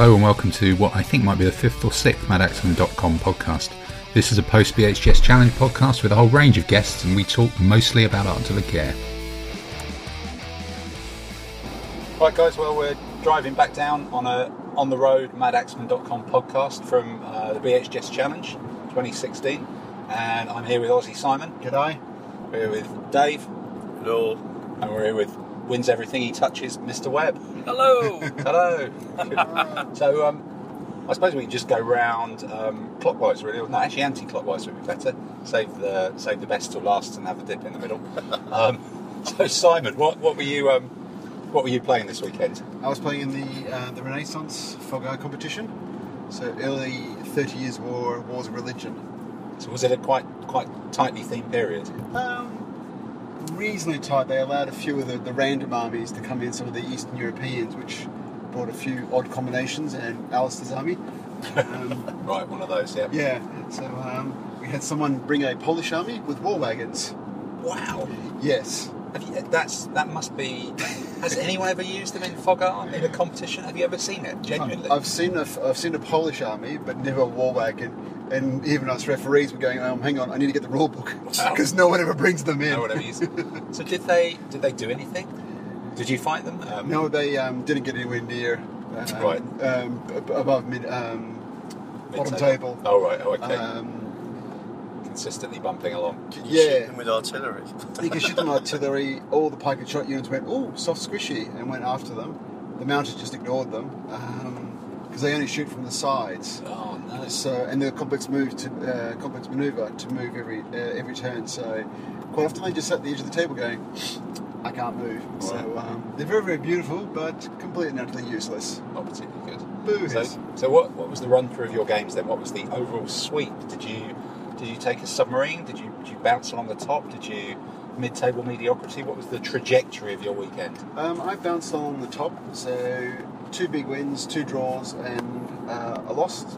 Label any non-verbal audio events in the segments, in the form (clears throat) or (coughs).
Hello and welcome to what I think might be the fifth or sixth MadAxeman.com podcast. This is a post BHGS Challenge podcast with a whole range of guests, and we talk mostly about Art de la Guerre. Right, guys. Well, we're driving back down on a on the road MadAxeman.com podcast from uh, the BHGS Challenge 2016, and I'm here with Aussie Simon. G'day. We're here with Dave, Hello. and we're here with wins everything he touches, Mr. Webb. Hello. (laughs) Hello. (laughs) so, um, I suppose we could just go round um, clockwise, really. No, actually, anti-clockwise would be better. Save the save the best till last and have a dip in the middle. (laughs) um, so, Simon, what what were you um, what were you playing this weekend? I was playing in the uh, the Renaissance Fogar competition. So early Thirty Years' War, Wars of Religion. So, was it a quite quite tightly themed period? Um, reasonably tight. They allowed a few of the, the random armies to come in, some of the Eastern Europeans, which brought a few odd combinations, and Alistair's army. Um, (laughs) Right, one of those. Yeah. yeah. So um, we had someone bring a Polish army with war wagons. Wow. Yes. You, that's that must be. Has anyone ever used them in Fogar in a competition? Have you ever seen it? Genuinely. I've seen a I've seen a Polish army, but never a war wagon. And even us referees were going, um, "Hang on, I need to get the rule book (laughs) Wow. because no one ever brings them in." No one ever used. So did they? Did they do anything? Did you fight them? Um, No, they um, didn't get anywhere near um, Right. um, above mid um, bottom mid-table? table. Oh right. Oh, okay. Um, Consistently bumping along. Can you Yeah. shoot them with artillery? (laughs) you could shoot them with artillery. All the pike and shot units went, "Oh, soft squishy," and went after them. The mounted just ignored them because they only shoot from the sides. Oh no. So and the complex move to uh, complex maneuver to move every uh, every turn. So quite often they just sat at the edge of the table going, "I can't move." So um, they're very very beautiful, but completely and utterly useless. Not particularly good. Boo So, so what, what was the run through of your games then? What was the overall sweep? Did you did you take a submarine? Did you did you bounce along the top? Did you mid table mediocrity? What was the trajectory of your weekend? Um, I bounced along the top, so two big wins, two draws, and uh, a loss.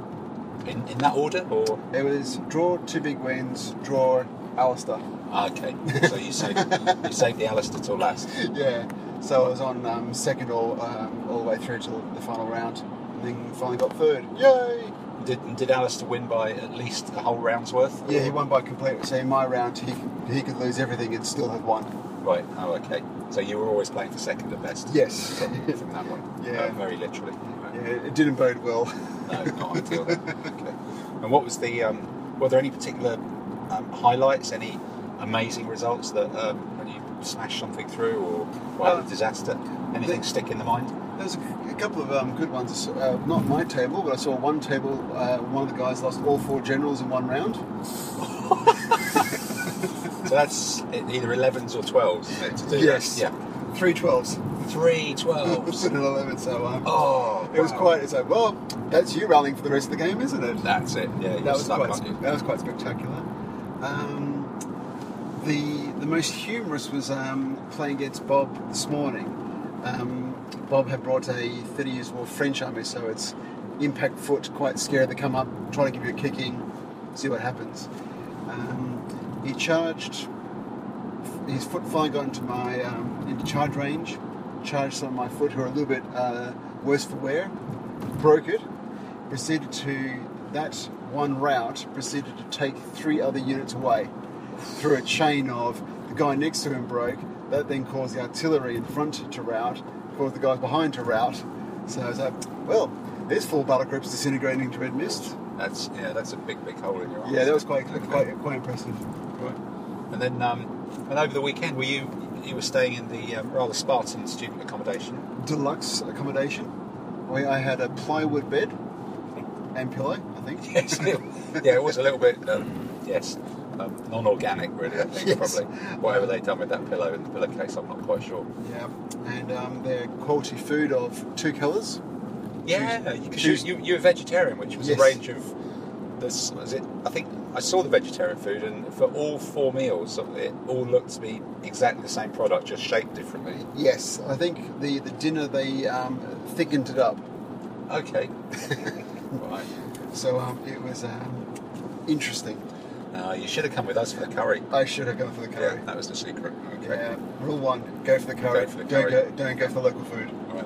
In, in that order or It was draw, two big wins, draw, Alistair. Ah, okay? So you saved you saved the Alistair till last. (laughs) yeah. So I was on um, second all um, all the way through to the final round, and then finally got third. Yay! Did did Alistair win by at least a whole round's worth? Yeah, he won by complete. So in my round, he he could lose everything and still have won. Right. Oh, okay. So you were always playing for second at best. Yes. From, from that one. (laughs) Yeah. Uh, very literally. Yeah, it didn't bode well. No, (laughs) not ideal. then. okay. And what was the? Um, were there any particular um, highlights? Any amazing results that um, when you smashed something through, or well, Uh, a disaster? Anything the- stick in the mind? There's a, a couple of um, good ones. Uh, not my table, but I saw one table. Uh, one of the guys lost all four generals in one round. (laughs) So that's either 11s or 12s, isn't it? To do Yes. that? Three twelves. Yeah. Three 12s. and (laughs) an eleven. So um, oh. it was wow. quite. It's like, well, that's you rallying for the rest of the game, isn't it? That's it. Yeah. You're that was stuck, quite. aren't you? That was quite spectacular. Um, the the most humorous was um, playing against Bob this morning. Um, Bob had brought a 30 years war French army, so it's impact foot, quite scary. They come up, try to give you a kicking, see what happens. Um, he charged. His foot finally got into my um, into charge range. Charged some of my foot who are a little bit uh, worse for wear. Broke it. Proceeded to that one route. Proceeded to take three other units away through a chain of the guy next to him broke. That then caused the artillery in front to rout. Caused the guys behind to rout. So I was like, well, there's four battle groups disintegrating into red mist. That's yeah. That's a big, big hole in your arm. Yeah, that was quite Okay. quite quite impressive. Right. And then, um, and over the weekend, were you you were staying in the um, rather Spartan student accommodation? Deluxe accommodation. Where I had a plywood bed and pillow, I think. (laughs) Yes. yeah, it was a little bit. Um, yes. Um, non-organic, really. I think (laughs) Yes. probably whatever they'd done with that pillow and the pillowcase, I'm not quite sure. Yeah, and um, their quality food of two colours. Yeah, because you, you, you're a vegetarian, which was Yes. a range of this. Was it? I think I saw the vegetarian food, and for all four meals, it all looked to be exactly the same product, just shaped differently. Yes, I think the, the dinner they um, thickened it up, Okay. (laughs) right. so um, it was um, interesting. Uh, you should have come with us for the curry. I should have gone for the curry. Yeah, that was the secret. Okay. Yeah, rule one: go for the curry. Go for the don't curry. go. Don't go for the local food. Right.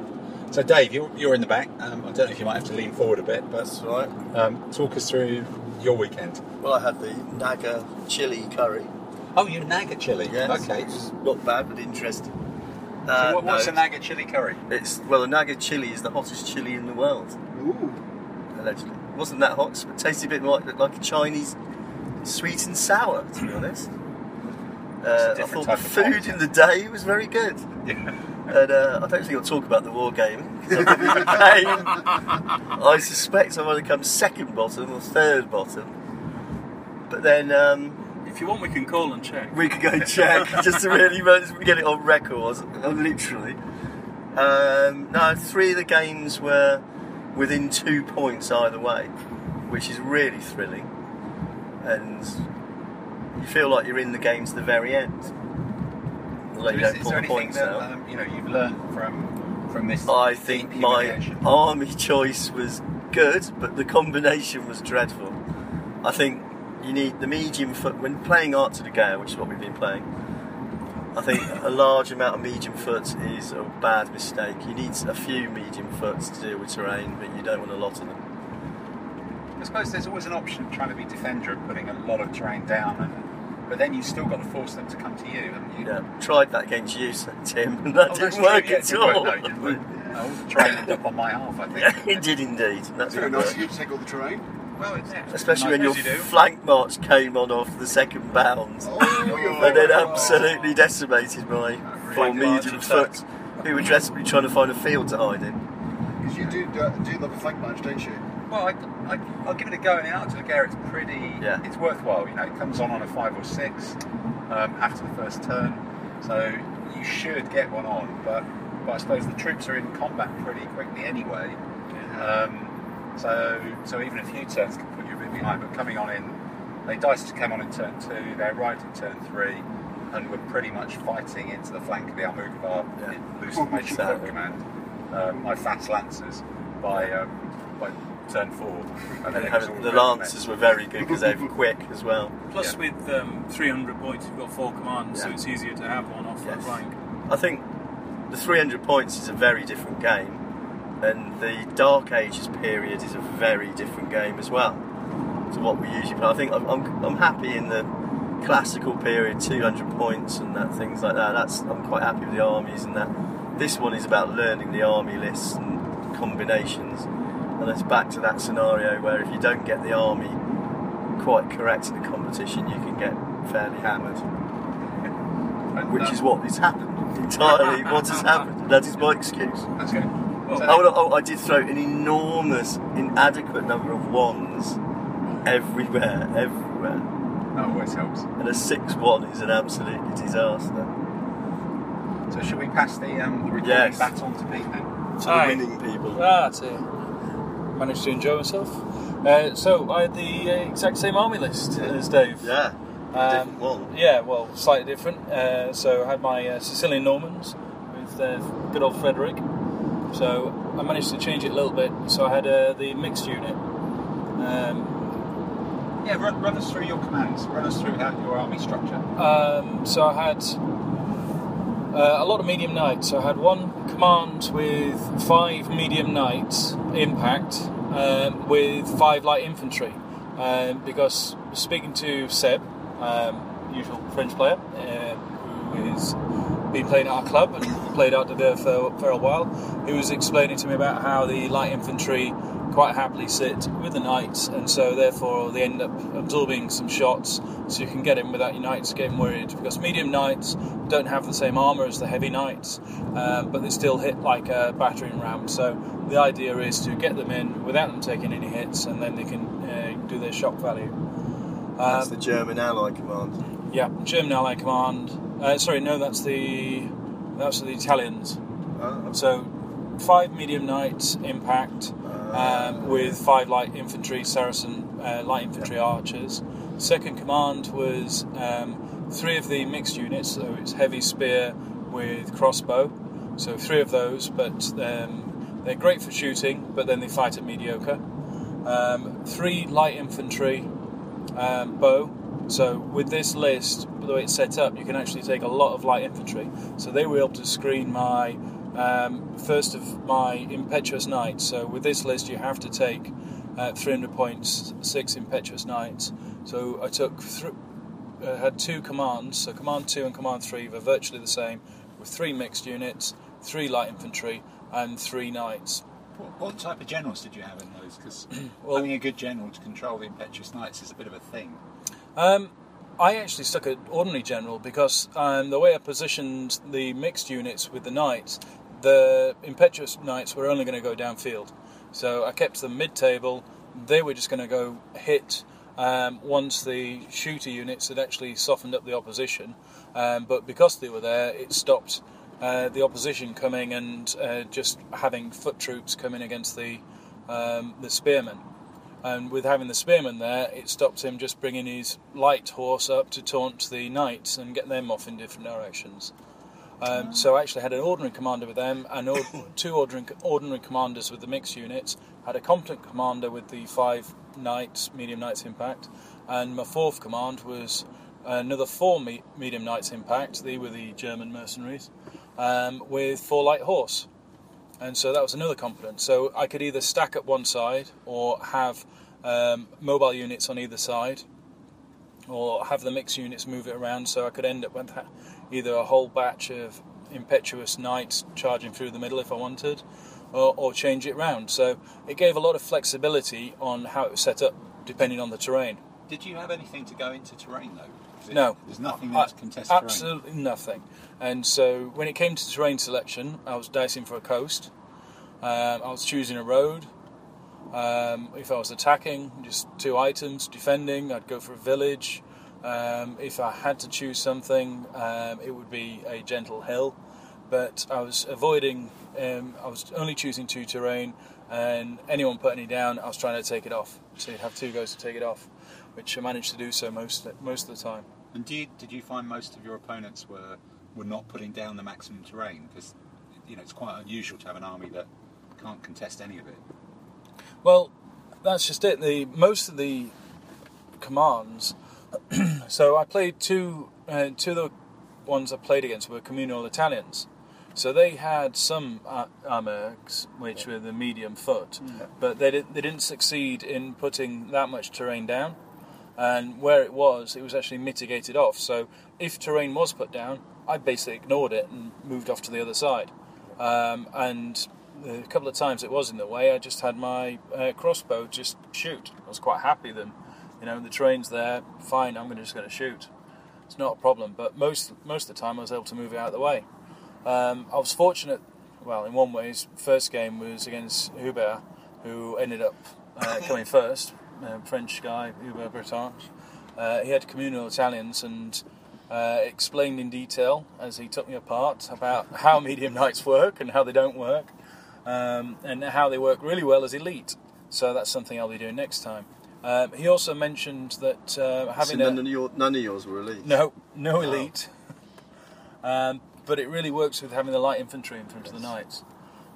So, Dave, you're, you're in the back. Um, I don't know if you might have to lean forward a bit, but That's right. um, talk us through your weekend. Well, I had the Naga chili curry. Oh, you Naga chili. Yes, Okay. which not bad, but interesting. So Uh, what, what's no, a Naga chili curry? It's well, the Naga chili is the hottest chili in the world, Ooh. allegedly. It wasn't that hot, but tasted a bit like, like a Chinese sweet and sour, to be honest. Uh, I thought the food in the day was very good. (laughs) Yeah. And uh, I don't think I'll talk about the war game. (laughs) I suspect I might have come second bottom or third bottom. But then um, If you want, we can call and check. we could go and check (laughs) just to really get it on record, literally. Um, no, three of the games were within two points either way, which is really thrilling. And you feel like you're in the game to the very end. Although you is, don't pull the points that, out. Um, you know, you've learned from from this? I think my army choice was good, but the combination was dreadful. I think you need the medium foot when playing Art de la Guerre, which is what we've been playing. I think a large amount of medium foot is a bad mistake. You need a few medium foots to deal with terrain, but you don't want a lot of them. I suppose there's always an option of trying to be defender and putting a lot of terrain down, and, but then you've still got to force them to come to you. haven't you? Yeah, tried that against you, sir, Tim, and that Oh, didn't true, work yeah, at did work, all. no, it didn't work. All the terrain ended up on my half, I think. yeah, it did indeed. That's Very nice of you to take all the terrain. Well, it's, yeah, Especially when your you flank march came on off the second bounds. Oh, and then very absolutely decimated my four medium foot who were desperately trying to find a field to hide in. Because you do, do do love a flank march, don't you? Well, I, I, I'll give it a go. In Art de la Guerre, it's pretty. Yeah. It's worthwhile. You know, it comes on on a five or six um, after the first turn, so you should get one on. But, but I suppose the troops are in combat pretty quickly anyway. Um, so so even a few turns can put you a bit behind. But coming on in, they dice came on in turn two. They arrived in turn three. And were pretty much fighting into the flank of the Almugavar Yeah. loose formation Exactly. command. Um, my fast lancers by um, by turn four. And then And having- the regimented. lancers were very good because they were quick as well. Plus, Yeah. with um, 300 points, you've got four commands, so it's easier to have one off that Yes. flank. I think the 300 points is a very different game, and the Dark Ages period is a very different game as well to what we usually play. I think I'm, I'm, I'm happy in the classical period, 200 points and that things like that. That's I'm quite happy with the armies and that. This one is about learning the army lists and combinations, and it's back to that scenario where if you don't get the army quite correct in the competition, you can get fairly hammered (laughs) And, which is what has happened entirely. what has happened? That is my excuse. That's good. Well, So- Oh, oh, I did throw an enormous, inadequate number of ones everywhere, everywhere, that always helps. and a six-one is an absolute disaster. So should we pass the, um, the recording Yes. baton to Pete then? To the winning people. Ah, that's it. Managed to enjoy myself. Uh, so I had the uh, exact same army list as Dave. Yeah, Um, one. Yeah, well, slightly different. Uh, so I had my uh, Sicilian Normans with uh, good old Frederick. So I managed to change it a little bit. So I had uh, the mixed unit. Um, Yeah, run, run us through your commands. Run us through how your army structure. Um, so I had uh, a lot of medium knights. I had one command with five medium knights impact um, with five light infantry. Um, because speaking to Seb, um, usual French player, uh, who is been playing at our club and played out there for, for a while, he was explaining to me about how the light infantry quite happily sit with the knights, and so therefore they end up absorbing some shots, so you can get in without your knights getting worried. Because medium knights don't have the same armor as the heavy knights, um, but they still hit like a battering ram. So the idea is to get them in without them taking any hits, and then they can uh, do their shock value. That's Um, the German ally command. yeah, German Ally Command. Uh, sorry, no, that's the that's the Italians. Oh, So five medium knights impact um, with five light infantry Saracen uh, light infantry archers. Second command was um, three of the mixed units, so it's heavy spear with crossbow. So three of those, but um, they're great for shooting, but then they fight at mediocre. Um, three light infantry um, bow. So with this list, the way it's set up, you can actually take a lot of light infantry. So they were able to screen my um, first of my impetuous knights. So with this list, you have to take uh, 300 points, six impetuous knights. So I took th- uh, had two commands. So command two and command three were virtually the same, with three mixed units, three light infantry, and three knights. What, what type of generals did you have in those? Because (clears throat) Well- having a good general to control the impetuous knights is a bit of a thing. Um, I actually stuck at ordinary general because um, the way I positioned the mixed units with the knights, the impetuous knights were only going to go downfield. So I kept them mid-table. They were just going to go hit um, once the shooter units had actually softened up the opposition. Um, but because they were there, it stopped uh, the opposition coming and uh, just having foot troops coming against the um, the spearmen. And with having the spearmen there, it stopped him just bringing his light horse up to taunt the knights and get them off in different directions. Um, so I actually had an ordinary commander with them, and or- (coughs) two ordinary, ordinary commanders with the mixed units. Had a competent commander with the five knights, medium knights impact, and my fourth command was another four me- medium knights impact. They were the German mercenaries, um, with four light horse and so that was another competent. So I could either stack at one side or have um, mobile units on either side, or have the mixed units move it around. So I could end up with either a whole batch of impetuous knights charging through the middle if I wanted, or, or change it round. So it gave a lot of flexibility on how it was set up depending on the terrain. Did you have anything to go into terrain though? No. There's nothing that's contested terrain. Absolutely nothing. And so when it came to terrain selection, I was dicing for a coast. Um, I was choosing a road. Um, if I was attacking, just two items. Defending, I'd go for a village. Um, if I had to choose something, um, it would be a gentle hill. But I was avoiding. Um, I was only choosing two terrain, and anyone putting it down, I was trying to take it off. So you'd have two goes to take it off, which I managed to do so most most of the time. And did, did you find most of your opponents were were not putting down the maximum terrain? Because you know it's quite unusual to have an army that can't contest any of it. Well, that's just it. The most of the commands. (clears throat) so I played two. Uh, two of the ones I played against were communal Italians. So they had some uh, armors, which were the medium foot, but they, did, they didn't succeed in putting that much terrain down. And where it was, it was actually mitigated off. So if terrain was put down, I basically ignored it and moved off to the other side. Um, and a couple of times it was in the way, I just had my uh, crossbow just shoot. I was quite happy then. You know, the train's there, fine, I'm just going to shoot. It's not a problem. But most most of the time I was able to move it out of the way. Um, I was fortunate, well, in one way, his first game was against Hubert, who ended up uh, (coughs) coming first, uh, French guy, Hubert Breton. Uh, he had communal Italians and uh, explained in detail as he took me apart about (laughs) how medium knights work and how they don't work, um, and how they work really well as elite. So that's something I'll be doing next time. Um, he also mentioned that uh, So having none, a, of your, none of yours were elite. no, no elite. (laughs) Um, but it really works with having the light infantry in front of the knights.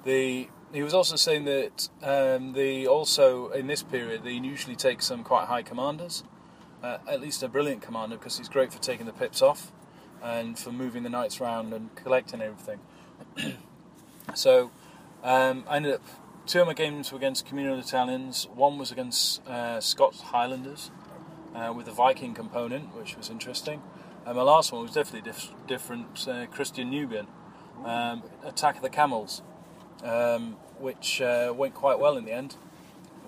The he was also saying that um, the also in this period they usually take some quite high commanders, uh, at least a brilliant commander because he's great for taking the pips off, and for moving the knights around and collecting everything. (clears throat) so um, I ended up two of my games were against communal Italians. One was against uh, Scots Highlanders uh, with a Viking component, which was interesting. And my last one was definitely dif- different. Uh, Christian Nubian, um, Attack of the Camels, um, which uh, went quite well in the end.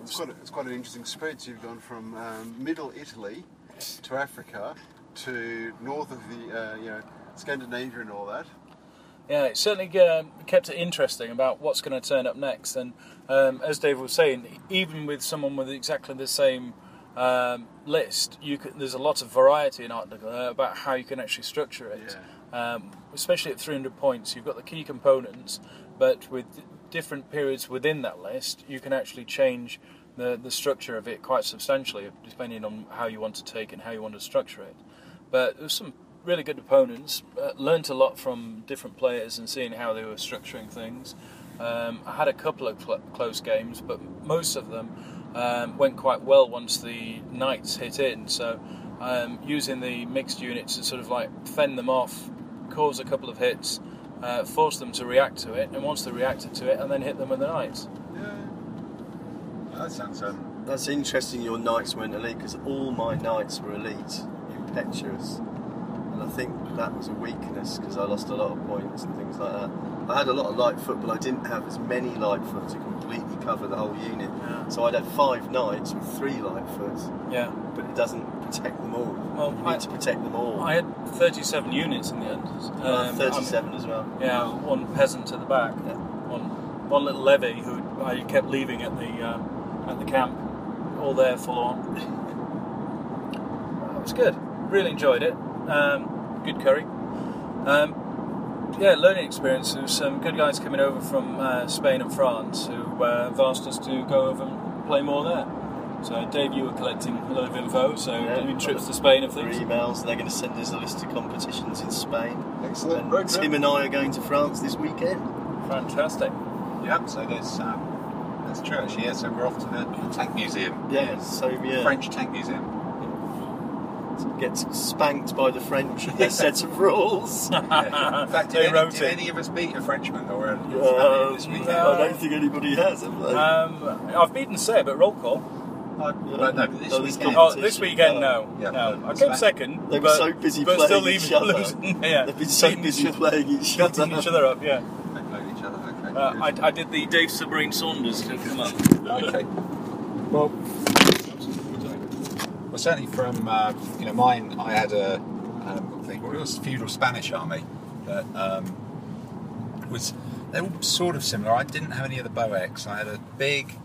It's quite, a, it's quite an interesting spread. So you've gone from um, middle Italy to Africa to north of the uh, you know Scandinavia and all that. Yeah, it certainly um, kept it interesting about what's going to turn up next. And um, as Dave was saying, even with someone with exactly the same um, list, you could, there's a lot of variety in Art Deco about how you can actually structure it. Um, especially at 300 points, you've got the key components, but with different periods within that list, you can actually change the, the structure of it quite substantially, depending on how you want to take and how you want to structure it. But there's some really good opponents. Uh, learned a lot from different players and seeing how they were structuring things. Um, I had a couple of cl- close games, but most of them um, went quite well once the knights hit in. So um, using the mixed units to sort of like fend them off, cause a couple of hits, uh, force them to react to it, and once they reacted to it, and then hit them with the knights. Yeah. That sounds um, That's interesting. Your knights weren't elite because all my knights were elite, impetuous, and I think that was a weakness because I lost a lot of points and things like that. I had a lot of light foot, but I didn't have as many light foot to completely cover the whole unit. Yeah. So I'd have five knights with three light foot, Yeah. but it doesn't protect them all. Well, you I- need to protect them all. I had 37 units in the end. Had Um, 37 as well. Yeah, one peasant at the back, Yeah. one one little levy who I kept leaving at the um, at the camp, all there full on. (laughs) It was good. Really enjoyed it. Um, good curry. Um, yeah, learning experience. There was some good guys coming over from uh, Spain and France who uh, have asked us to go over and play more there. So Dave, you were collecting a lot of info. So Yeah, doing trips to Spain and Three things. emails. They're going to send us a list of competitions in Spain. Excellent. And program. Tim and I are going to France this weekend. Fantastic. yeah. So there's um, that's true actually. Yeah. So we're off to the, the tank museum. Yeah, so yeah. French tank museum. Get spanked by the French with their set of rules. Yeah. (laughs) In fact, They did, any, wrote did it. any of us beat a Frenchman or a Um, Italian this weekend? I don't think anybody has, have they? Um, I've beaten Seb at roll call. I- well, no, but this Oh, this weekend. Oh, this weekend, no. Yeah, no. but I came back. second. They were but, so busy but playing still each other. losing. (laughs) Yeah, They've been so Beating busy each- playing each other. beating each other up. Yeah. They played each other. Okay. Uh. I, I did the Dave Sabrine Saunders to come up. Okay. Well, well, certainly from uh, you know mine, I had a um, I think well, it was feudal Spanish army that um, was they were sort of similar. I didn't have any of the Boex. I had a big,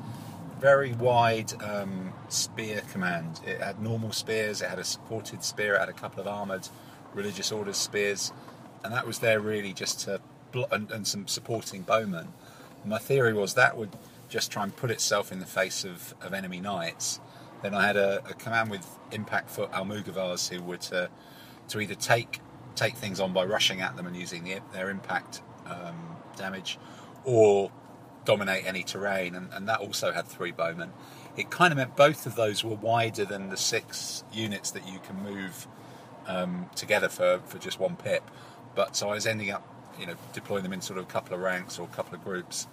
very wide um, spear command. It had normal spears. It had a supported spear. It had a couple of armored religious orders spears, and that was there really just to blo- and, and some supporting bowmen. My theory was that would just try and put itself in the face of, of enemy knights. Then I had a, a command with impact foot Almugavars who were to, to either take take things on by rushing at them and using the, their impact um, damage, or dominate any terrain, and, and that also had three bowmen. It kind of meant both of those were wider than the six units that you can move um, together for, for just one pip. But so I was ending up, you know, deploying them in sort of a couple of ranks or a couple of groups,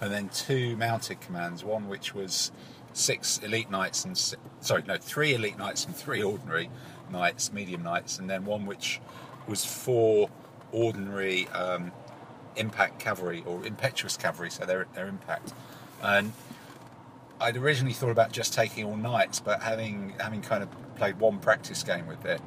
and then two mounted commands. One which was six elite knights and sorry, no, three elite knights and three ordinary knights, medium knights, and then one which was four ordinary um, impact cavalry or impetuous cavalry, so their their impact. And I'd originally thought about just taking all knights, but having having kind of played one practice game with it,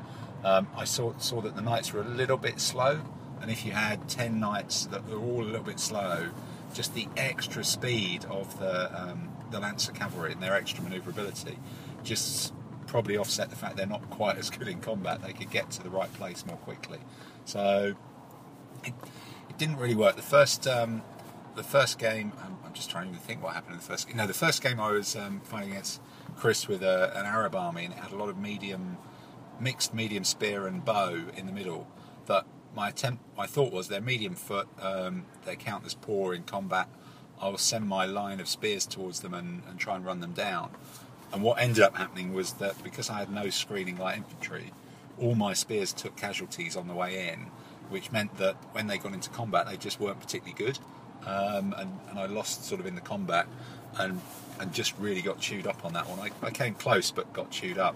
um, I saw saw that the knights were a little bit slow, and if you had ten knights that were all a little bit slow, just the extra speed of the um, the lancer cavalry and their extra manoeuvrability just probably offset the fact they're not quite as good in combat. They could get to the right place more quickly. So it, it didn't really work. The first um, the first game, I'm, I'm just trying to think what happened in the first. game. No, the first game I was um, fighting against Chris with a, an Arab army, and it had a lot of medium, mixed medium spear and bow in the middle. That my attempt, my thought was they're medium foot. Um, they count as poor in combat. I'll send my line of spears towards them and, and try and run them down. And what ended up happening was that because I had no screening light infantry, all my spears took casualties on the way in, which meant that when they got into combat, they just weren't particularly good. Um, and, and I lost sort of in the combat and, and just really got chewed up on that one. I, I came close but got chewed up.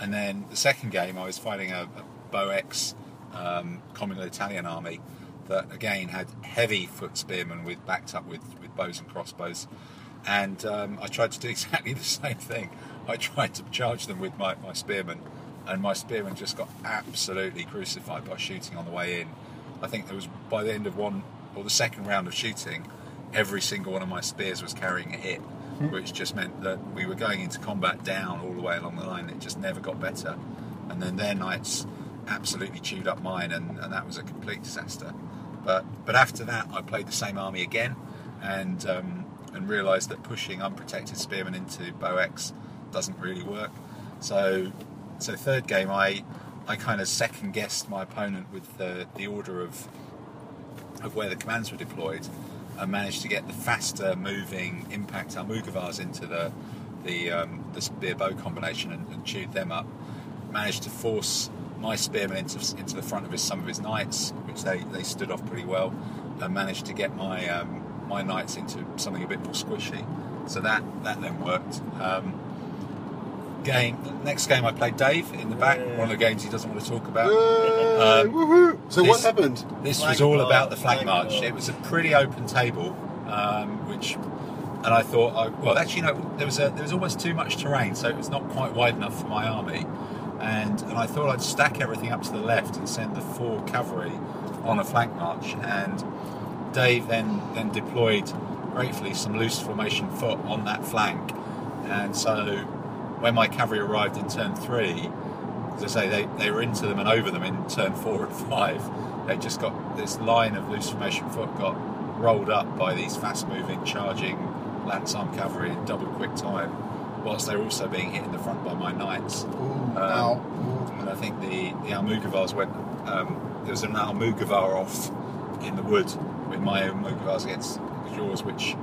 And then the second game, I was fighting a, a Boex um, Communal Italian army that again had heavy foot spearmen with backed up with, with bows and crossbows. And um, I tried to do (laughs) exactly the same thing. I tried to charge them with my, my spearmen, and my spearmen just got absolutely crucified by shooting on the way in. I think there was by the end of one or the second round of shooting, every single one of my spears was carrying a hit, which just meant that we were going into combat down all the way along the line. It just never got better. And then their knights absolutely chewed up mine, and, and that was a complete disaster. But but after that, I played the same army again, and um, and realised that pushing unprotected spearmen into Boex doesn't really work. So so third game, I I kind of second guessed my opponent with the the order of of where the commands were deployed, and managed to get the faster moving impact Almugavars into the the um, the spear bow combination and, and chewed them up. Managed to force my spearmen into, into the front of his, some of his knights, which they, they stood off pretty well, and managed to get my um, my knights into something a bit more squishy. So that that then worked. Um, game next game I played Dave in the back. One of the games he doesn't want to talk about. Um, woohoo. So what happened? This Flank was all march, about the flag, flank march. march. It was a pretty open table, um, which, and I thought, I, well, actually, no, there was a, there was almost too much terrain, so it was not quite wide enough for my army, and and I thought I'd stack everything up to the left and send the four cavalry on a flank march, and Dave then then deployed gratefully some loose formation foot on that flank, and so when my cavalry arrived in turn three, as I say, they, they were into them and over them in turn four and five. They just got this line of loose formation foot got rolled up by these fast moving, charging lance arm cavalry in double quick time, whilst they were also being hit in the front by my knights. Ooh, Um, ow. And I think the, the Almugavars went, um, there was an Almugavar off in the wood with my Almugavars against yours, which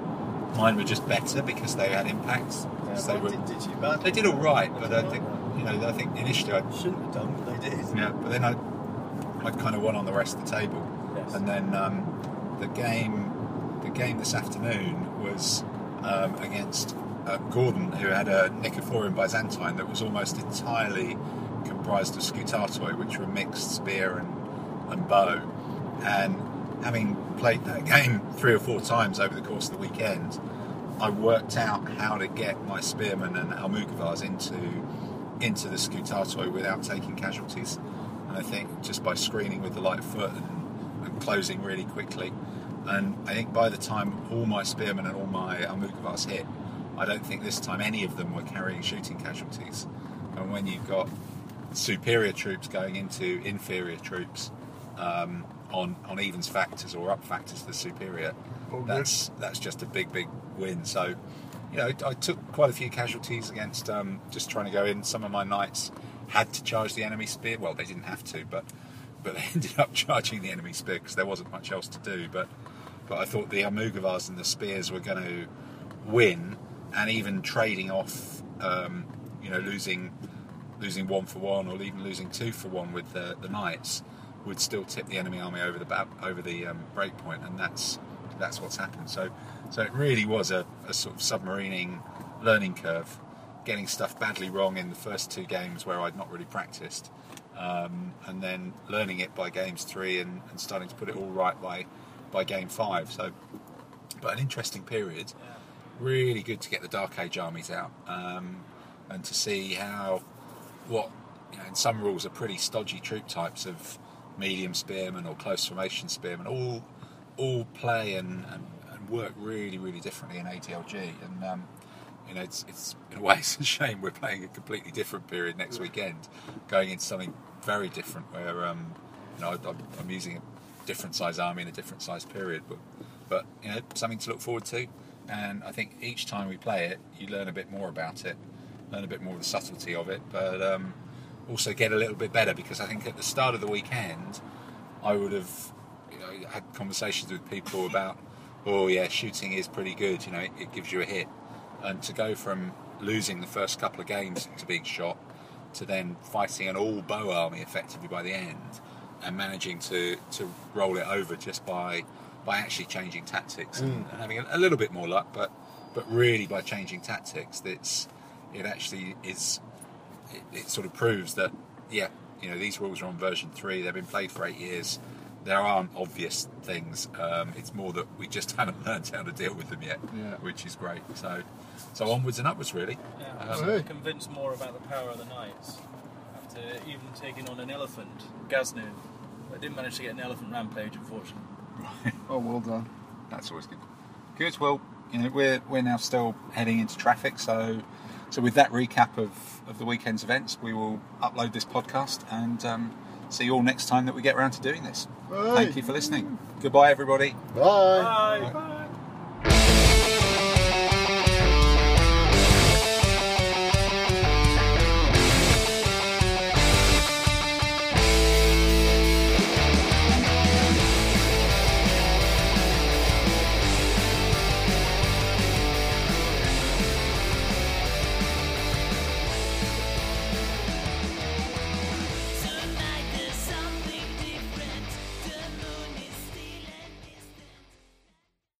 mine were just better because they had impacts. Yeah, they, were, did, did you they did all right, but I think, you know, I think initially I Shouldn't have done, but they did. yeah, but then I, I kind of won on the rest of the table, Yes. and then um, the game, the game this afternoon was um, against uh, Gordon, who had a Nicephorian Byzantine that was almost entirely comprised of scutatoi, which were mixed spear and, and bow, and having played that (laughs) game three or four times over the course of the weekend, I worked out how to get my spearmen and Almugavars into into the scutatoi without taking casualties. And I think just by screening with the light foot and, and closing really quickly. And I think by the time all my spearmen and all my Almugavars hit, I don't think this time any of them were carrying shooting casualties. And when you've got superior troops going into inferior troops um, on on evens factors or up factors to the superior, Oh, that's that's just a big big win. So, you know, I took quite a few casualties against um, just trying to go in. Some of my knights had to charge the enemy spear. Well, they didn't have to, but but (laughs) they ended up charging the enemy spear because there wasn't much else to do. But but I thought the Almugavars and the spears were going to win, and even trading off, um, you know, losing losing one for one or even losing two for one with the, the knights would still tip the enemy army over the over the um, break point, and that's that's what's happened. So so it really was a, a sort of submarining learning curve, getting stuff badly wrong in the first two games where I'd not really practiced, um, and then learning it by games three and, and starting to put it all right by by game five. So, but an interesting period. Really good to get the Dark Age armies out um, and to see how what you know, in some rules are pretty stodgy troop types of medium spearmen or close formation spearmen all all play and, and, and work really really differently in ADLG and um, you know it's, it's in a way (laughs) it's a shame we're playing a completely different period next weekend going into something very different where um, you know I'm, I'm using a different size army in a different size period but but you know something to look forward to and I think each time we play it you learn a bit more about it learn a bit more of the subtlety of it, but um, also get a little bit better because I think at the start of the weekend, I would have you know, had conversations with people about, oh yeah, shooting is pretty good, you know, it, it gives you a hit, and to go from losing the first couple of games to being shot to then fighting an all bow army effectively by the end and managing to, to roll it over just by by actually changing tactics and, and having a, a little bit more luck, but but really by changing tactics, that's it actually is it, it sort of proves that yeah you know these rules are on version 3 they've been played for eight years there aren't obvious things um, it's more that we just (laughs) haven't learned how to deal with them yet Yeah. which is great so so onwards and upwards really Yeah, Um, I'm Hey. convinced more about the power of the knights after even taking on an elephant, Gaznu. I didn't manage to get an elephant rampage, unfortunately. (laughs) Oh, well done. that's always good good well you know we're we're now still heading into traffic so so with that recap of of the weekend's events we will upload this podcast and um, see you all next time that we get around to doing this Bye. thank you for listening goodbye everybody Bye. Bye. Bye.